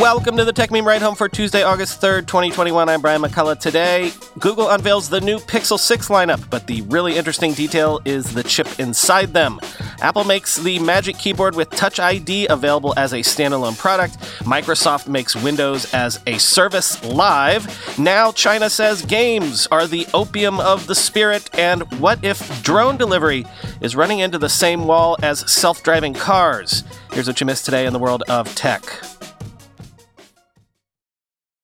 Welcome to the Techmeme Ride Home for Tuesday, August 3rd, 2021. I'm Brian McCullough. Today, Google unveils the new Pixel 6 lineup, but the really interesting detail is the chip inside them. Apple makes the Magic Keyboard with Touch ID available as a standalone product. Microsoft makes Windows as a service live. Now, China says games are the opium of the spirit. And what if drone delivery is running into the same wall as self driving cars? Here's what you missed today in the world of tech.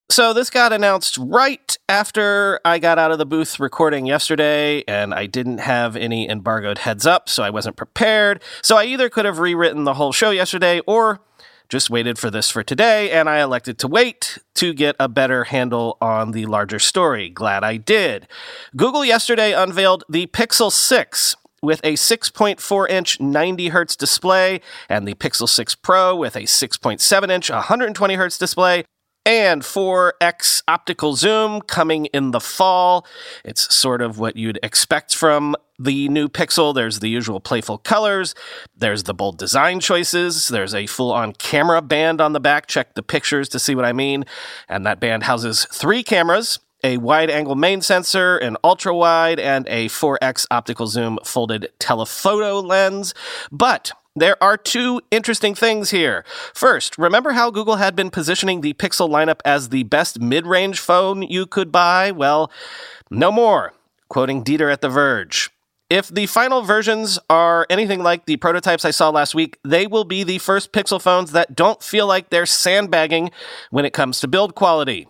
So this got announced right after I got out of the booth recording yesterday, and I didn't have any embargoed heads up, so I wasn't prepared. So I either could have rewritten the whole show yesterday or just waited for this for today, and I elected to wait to get a better handle on the larger story. Glad I did. Google yesterday unveiled the Pixel 6, with a 6.4 inch 90 hertz display and the Pixel 6 Pro with a 6.7 inch 120 hertz display and 4x optical zoom coming in the fall. It's sort of what you'd expect from the new Pixel. There's the usual playful colors, there's the bold design choices, there's a full on camera band on the back. Check the pictures to see what I mean. And that band houses three cameras. A wide angle main sensor, an ultra wide, and a 4x optical zoom folded telephoto lens. But there are two interesting things here. First, remember how Google had been positioning the Pixel lineup as the best mid range phone you could buy? Well, no more. Quoting Dieter at The Verge. If the final versions are anything like the prototypes I saw last week, they will be the first Pixel phones that don't feel like they're sandbagging when it comes to build quality.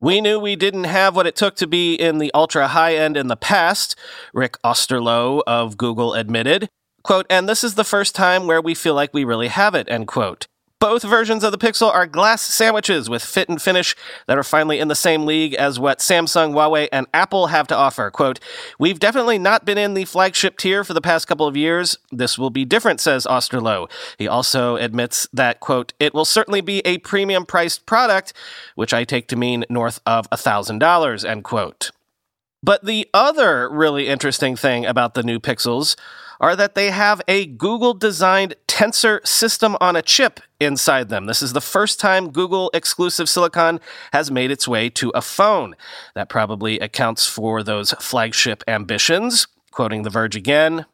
We knew we didn't have what it took to be in the ultra high end in the past, Rick Osterloh of Google admitted. Quote, and this is the first time where we feel like we really have it, end quote. Both versions of the Pixel are glass sandwiches with fit and finish that are finally in the same league as what Samsung, Huawei, and Apple have to offer. Quote, We've definitely not been in the flagship tier for the past couple of years. This will be different, says Osterloh. He also admits that, quote, it will certainly be a premium priced product, which I take to mean north of $1,000, end quote. But the other really interesting thing about the new Pixels are that they have a Google designed Tensor system on a chip inside them. This is the first time Google exclusive silicon has made its way to a phone. That probably accounts for those flagship ambitions. Quoting The Verge again,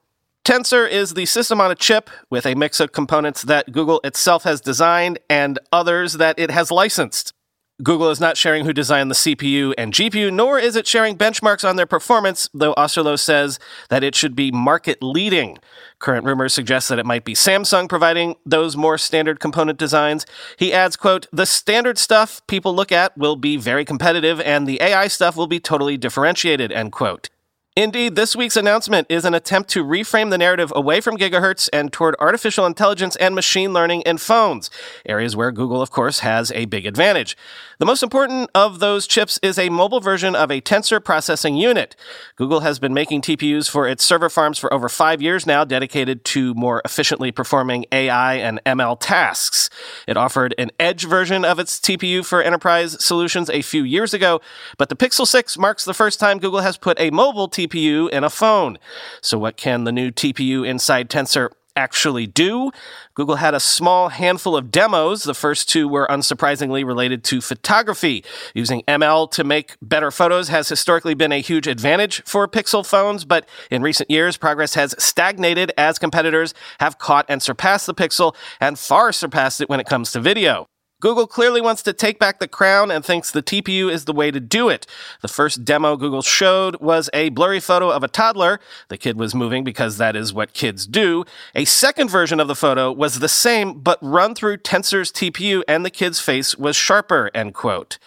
Tensor is the system on a chip with a mix of components that Google itself has designed and others that it has licensed. Google is not sharing who designed the CPU and GPU, nor is it sharing benchmarks on their performance, though Osterloh says that it should be market leading. Current rumors suggest that it might be Samsung providing those more standard component designs. He adds, quote, the standard stuff people look at will be very competitive and the AI stuff will be totally differentiated, end quote. Indeed, this week's announcement is an attempt to reframe the narrative away from gigahertz and toward artificial intelligence and machine learning in phones, areas where Google, of course, has a big advantage. The most important of those chips is a mobile version of a tensor processing unit. Google has been making TPUs for its server farms for over five years now, dedicated to more efficiently performing AI and ML tasks. It offered an edge version of its TPU for enterprise solutions a few years ago, but the Pixel 6 marks the first time Google has put a mobile TPU TPU in a phone. So, what can the new TPU inside Tensor actually do. Google had a small handful of demos. The first two were unsurprisingly related to photography. Using ML to make better photos has historically been a huge advantage for Pixel phones, but in recent years, progress has stagnated as competitors have caught and surpassed the Pixel and far surpassed it when it comes to video. Google clearly wants to take back the crown and thinks the TPU is the way to do it. The first demo Google showed was a blurry photo of a toddler. The kid was moving because that is what kids do. A second version of the photo was the same, but run through Tensor's TPU and the kid's face was sharper, end quote.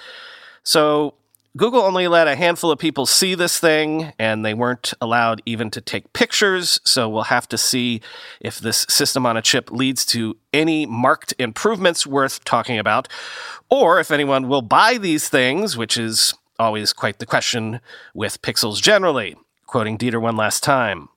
So Google only let a handful of people see this thing, and they weren't allowed even to take pictures. So we'll have to see if this system on a chip leads to any marked improvements worth talking about, or if anyone will buy these things, which is always quite the question with pixels generally. Quoting Dieter one last time.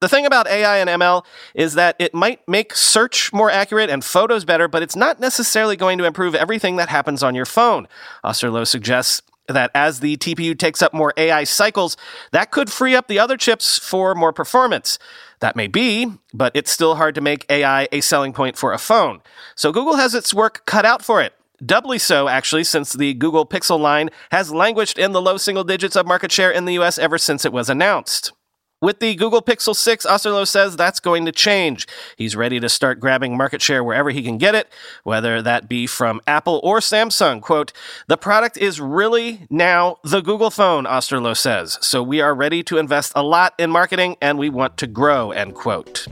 The thing about AI and ML is that it might make search more accurate and photos better, but it's not necessarily going to improve everything that happens on your phone. Osterloh suggests that as the TPU takes up more AI cycles, that could free up the other chips for more performance. That may be, but it's still hard to make AI a selling point for a phone. So Google has its work cut out for it. Doubly so, actually, since the Google Pixel line has languished in the low single digits of market share in the US ever since it was announced. With the Google Pixel 6, Osterloh says that's going to change. He's ready to start grabbing market share wherever he can get it, whether that be from Apple or Samsung. Quote, the product is really now the Google phone, Osterloh says. So we are ready to invest a lot in marketing and we want to grow, end quote.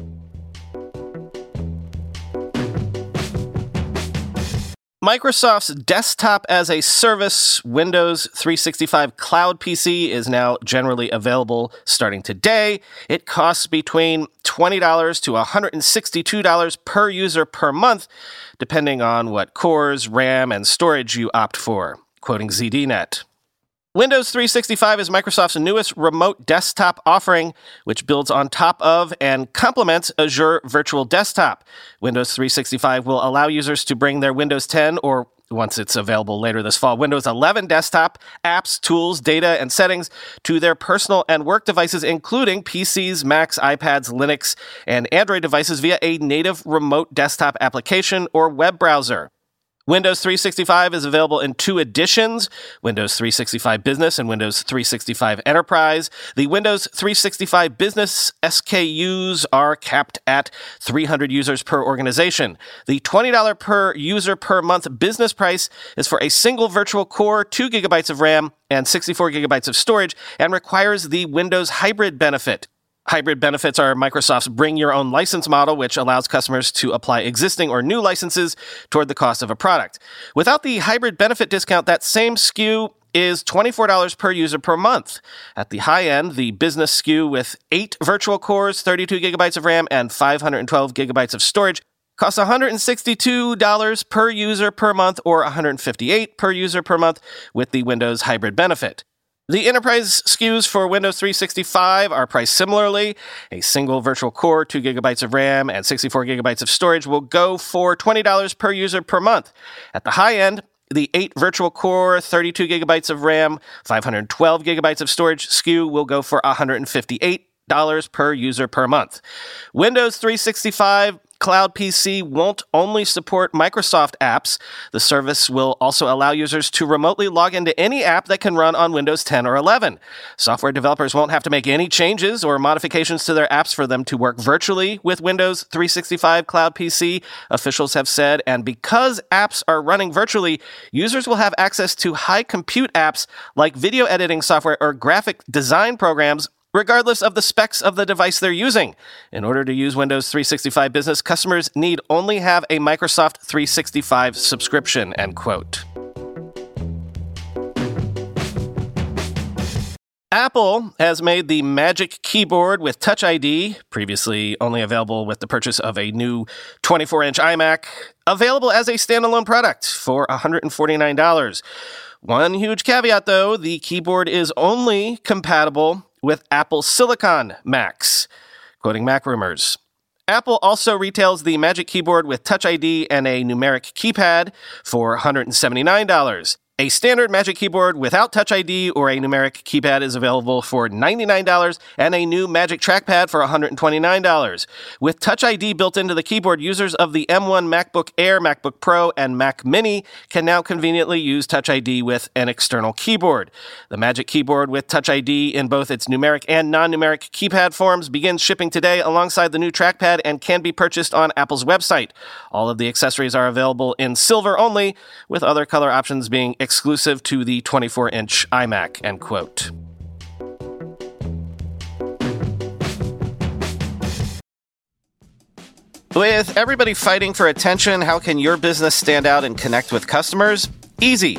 Microsoft's desktop as a service Windows 365 Cloud PC is now generally available starting today. It costs between $20 to $162 per user per month, depending on what cores, RAM, and storage you opt for, quoting ZDNet. Windows 365 is Microsoft's newest remote desktop offering, which builds on top of and complements Azure Virtual Desktop. Windows 365 will allow users to bring their Windows 10 or once it's available later this fall, Windows 11 desktop, apps, tools, data, and settings to their personal and work devices, including PCs, Macs, iPads, Linux, and Android devices via a native remote desktop application or web browser. Windows 365 is available in two editions Windows 365 Business and Windows 365 Enterprise. The Windows 365 Business SKUs are capped at 300 users per organization. The $20 per user per month business price is for a single virtual core, 2 gigabytes of RAM, and 64 gigabytes of storage, and requires the Windows Hybrid benefit. Hybrid benefits are Microsoft's bring your own license model, which allows customers to apply existing or new licenses toward the cost of a product. Without the hybrid benefit discount, that same SKU is $24 per user per month. At the high end, the business SKU with eight virtual cores, 32 gigabytes of RAM, and 512 gigabytes of storage costs $162 per user per month or $158 per user per month with the Windows hybrid benefit. The enterprise SKUs for Windows 365 are priced similarly. A single virtual core, 2 gigabytes of RAM, and 64 gigabytes of storage will go for $20 per user per month. At the high end, the 8 virtual core, 32 gigabytes of RAM, 512 gigabytes of storage SKU will go for $158 per user per month. Windows 365 Cloud PC won't only support Microsoft apps. The service will also allow users to remotely log into any app that can run on Windows 10 or 11. Software developers won't have to make any changes or modifications to their apps for them to work virtually with Windows 365 Cloud PC, officials have said. And because apps are running virtually, users will have access to high compute apps like video editing software or graphic design programs regardless of the specs of the device they're using. In order to use Windows 365 Business, customers need only have a Microsoft 365 subscription, end quote. Apple has made the Magic Keyboard with Touch ID, previously only available with the purchase of a new 24 inch iMac, available as a standalone product for $149. One huge caveat though the keyboard is only compatible with Apple Silicon Macs, quoting MacRumors. Apple also retails the Magic Keyboard with Touch ID and a numeric keypad for $179. A standard Magic Keyboard without Touch ID or a numeric keypad is available for $99 and a new Magic Trackpad for $129. With Touch ID built into the keyboard, users of the M1 MacBook Air, MacBook Pro, and Mac Mini can now conveniently use Touch ID with an external keyboard. The Magic Keyboard with Touch ID in both its numeric and non-numeric keypad forms begins shipping today alongside the new trackpad and can be purchased on Apple's website. All of the accessories are available in silver only, with other color options being exclusive to the 24 inch iMac, end quote. With everybody fighting for attention, how can your business stand out and connect with customers? Easy.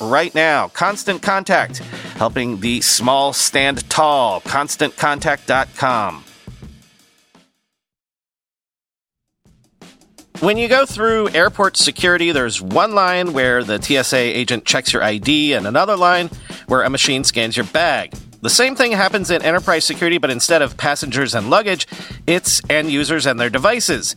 right now. Constant Contact, helping the small stand tall. ConstantContact.com. When you go through airport security, there's one line where the TSA agent checks your ID and another line where a machine scans your bag. The same thing happens in enterprise security, but instead of passengers and luggage, it's end users and their devices.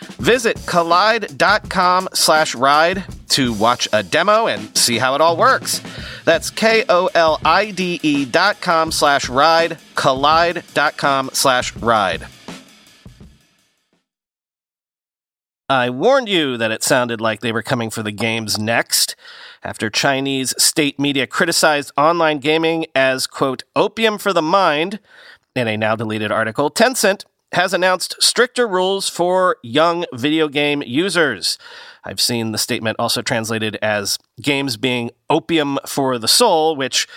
Visit kolide.com slash ride to watch a demo and see how it all works. That's K-O-L-I-D-E dot com slash ride, kolide.com slash ride. I warned you that it sounded like they were coming for the games next. After Chinese state media criticized online gaming as, quote, opium for the mind, in a now deleted article, Tencent has announced stricter rules for young video game users. I've seen the statement also translated as games being opium for the soul, which,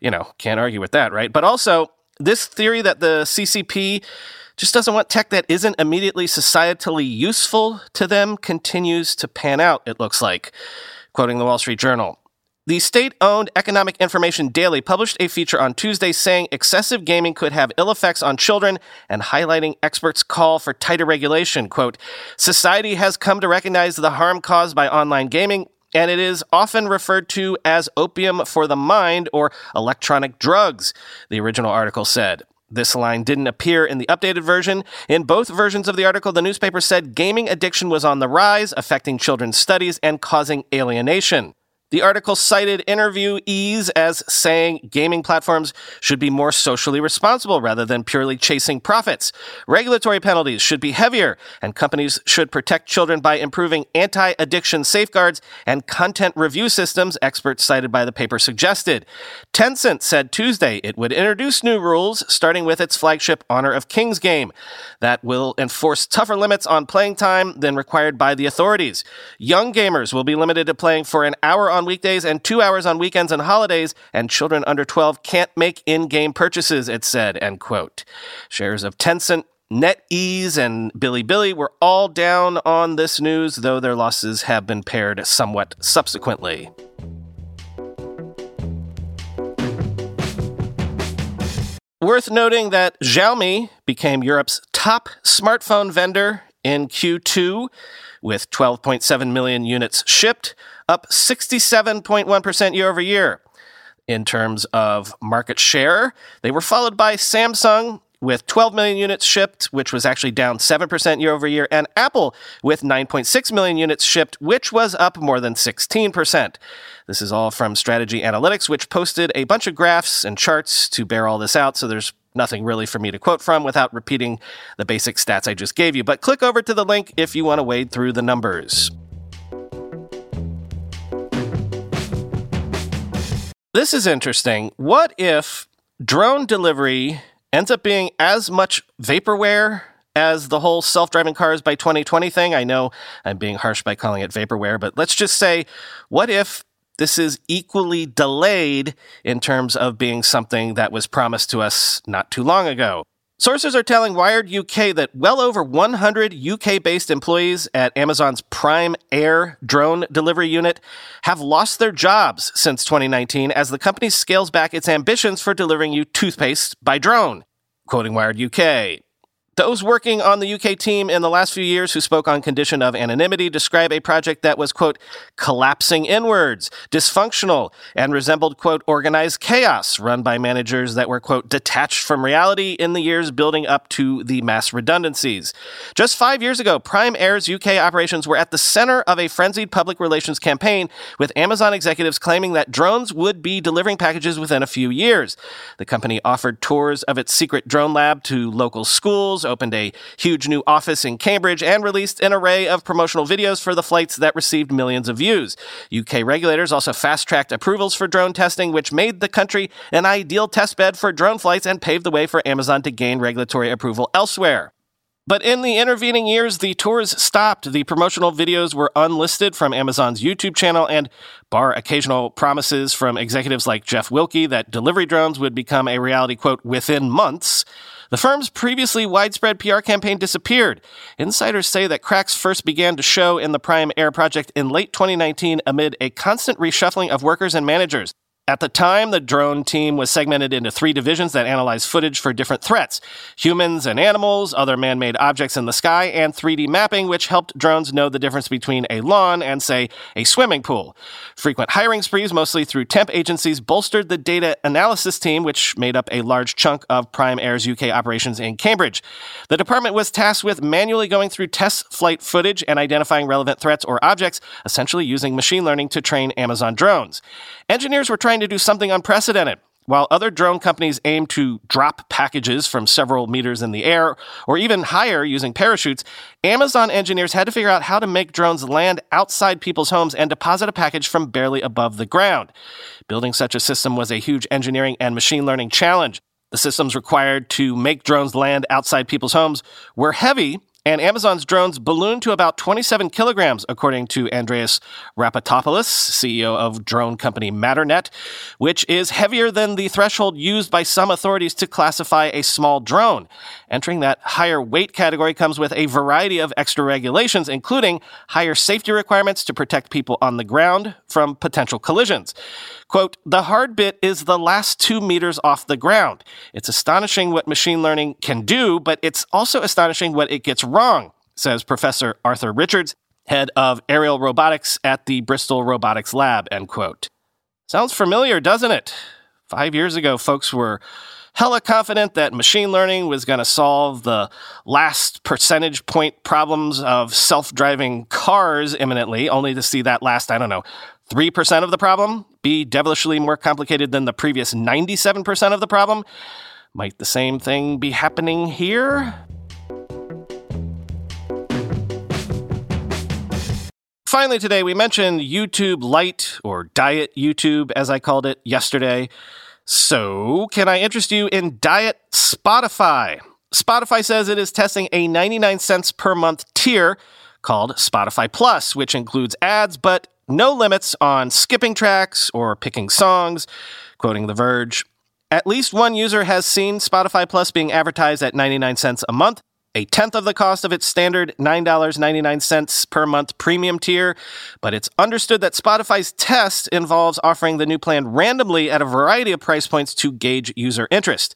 you know, can't argue with that, right? But also, this theory that the CCP just doesn't want tech that isn't immediately societally useful to them continues to pan out, it looks like. Quoting the Wall Street Journal. The state owned Economic Information Daily published a feature on Tuesday saying excessive gaming could have ill effects on children and highlighting experts' call for tighter regulation. Quote, Society has come to recognize the harm caused by online gaming, and it is often referred to as opium for the mind or electronic drugs, the original article said. This line didn't appear in the updated version. In both versions of the article, the newspaper said gaming addiction was on the rise, affecting children's studies and causing alienation. The article cited interviewees as saying gaming platforms should be more socially responsible rather than purely chasing profits. Regulatory penalties should be heavier, and companies should protect children by improving anti addiction safeguards and content review systems, experts cited by the paper suggested. Tencent said Tuesday it would introduce new rules, starting with its flagship Honor of Kings game, that will enforce tougher limits on playing time than required by the authorities. Young gamers will be limited to playing for an hour on weekdays and two hours on weekends and holidays, and children under 12 can't make in-game purchases, it said, end quote. Shares of Tencent, NetEase, and Bilibili were all down on this news, though their losses have been pared somewhat subsequently. Worth noting that Xiaomi became Europe's top smartphone vendor in Q2 with 12.7 million units shipped, up 67.1% year over year. In terms of market share, they were followed by Samsung with 12 million units shipped, which was actually down 7% year over year, and Apple with 9.6 million units shipped, which was up more than 16%. This is all from Strategy Analytics, which posted a bunch of graphs and charts to bear all this out, so there's nothing really for me to quote from without repeating the basic stats I just gave you. But click over to the link if you want to wade through the numbers. This is interesting. What if drone delivery ends up being as much vaporware as the whole self driving cars by 2020 thing? I know I'm being harsh by calling it vaporware, but let's just say, what if this is equally delayed in terms of being something that was promised to us not too long ago. Sources are telling Wired UK that well over 100 UK based employees at Amazon's Prime Air drone delivery unit have lost their jobs since 2019 as the company scales back its ambitions for delivering you toothpaste by drone. Quoting Wired UK. Those working on the UK team in the last few years who spoke on condition of anonymity describe a project that was, quote, collapsing inwards, dysfunctional, and resembled, quote, organized chaos run by managers that were, quote, detached from reality in the years building up to the mass redundancies. Just five years ago, Prime Air's UK operations were at the center of a frenzied public relations campaign with Amazon executives claiming that drones would be delivering packages within a few years. The company offered tours of its secret drone lab to local schools, opened a huge new office in Cambridge, and released an array of promotional videos for the flights that received millions of views. UK regulators also fast tracked approvals for drone testing, which made the country an ideal testbed for drone flights and paved the way for Amazon to gain regulatory approval elsewhere. But in the intervening years, the tours stopped. The promotional videos were unlisted from Amazon's YouTube channel, and bar occasional promises from executives like Jeff Wilke that delivery drones would become a reality, quote, within months. The firm's previously widespread PR campaign disappeared. Insiders say that cracks first began to show in the Prime Air project in late 2019 amid a constant reshuffling of workers and managers. At the time, the drone team was segmented into three divisions that analyzed footage for different threats humans and animals, other man made objects in the sky, and 3D mapping, which helped drones know the difference between a lawn and, say, a swimming pool. Frequent hiring sprees, mostly through temp agencies, bolstered the data analysis team, which made up a large chunk of Prime Air's UK operations in Cambridge. The department was tasked with manually going through test flight footage and identifying relevant threats or objects, essentially using machine learning to train Amazon drones. Engineers were trying trying to do something unprecedented. While other drone companies aim to drop packages from several meters in the air or even higher using parachutes, Amazon engineers had to figure out how to make drones land outside people's homes and deposit a package from barely above the ground. Building such a system was a huge engineering and machine learning challenge. The systems required to make drones land outside people's homes were heavy and Amazon's drones ballooned to about 27 kilograms, according to Andreas Raptopoulos, CEO of drone company Matternet, which is heavier than the threshold used by some authorities to classify a small drone. Entering that higher weight category comes with a variety of extra regulations, including higher safety requirements to protect people on the ground from potential collisions. Quote, the hard bit is the last two meters off the ground. It's astonishing what machine learning can do, but it's also astonishing what it gets wrong, says Professor Arthur Richards, head of aerial robotics at the Bristol Robotics Lab, end quote. Sounds familiar, doesn't it? Five years ago, folks were hella confident that machine learning was going to solve the last percentage point problems of self driving cars imminently, only to see that last, I don't know, 3% of the problem be devilishly more complicated than the previous 97% of the problem? Might the same thing be happening here? Finally, today we mentioned YouTube Lite, or Diet YouTube as I called it yesterday. So, can I interest you in Diet Spotify? Spotify says it is testing a 99 cents per month tier called Spotify Plus, which includes ads but no limits on skipping tracks or picking songs. Quoting The Verge, at least one user has seen Spotify Plus being advertised at 99 cents a month, a tenth of the cost of its standard $9.99 per month premium tier, but it's understood that Spotify's test involves offering the new plan randomly at a variety of price points to gauge user interest.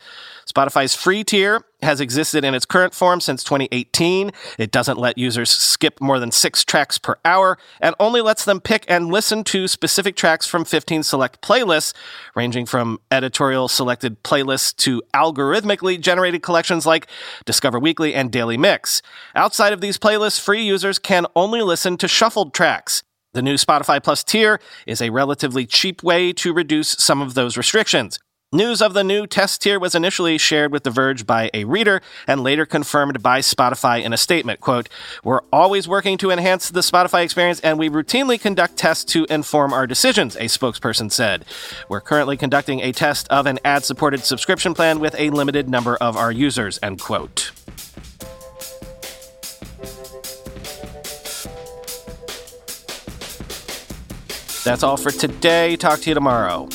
Spotify's free tier has existed in its current form since 2018. It doesn't let users skip more than six tracks per hour and only lets them pick and listen to specific tracks from 15 select playlists, ranging from editorial selected playlists to algorithmically generated collections like Discover Weekly and Daily Mix. Outside of these playlists, free users can only listen to shuffled tracks. The new Spotify Plus tier is a relatively cheap way to reduce some of those restrictions. News of the new test tier was initially shared with The Verge by a reader and later confirmed by Spotify in a statement. Quote, We're always working to enhance the Spotify experience and we routinely conduct tests to inform our decisions, a spokesperson said. We're currently conducting a test of an ad supported subscription plan with a limited number of our users, end quote. That's all for today. Talk to you tomorrow.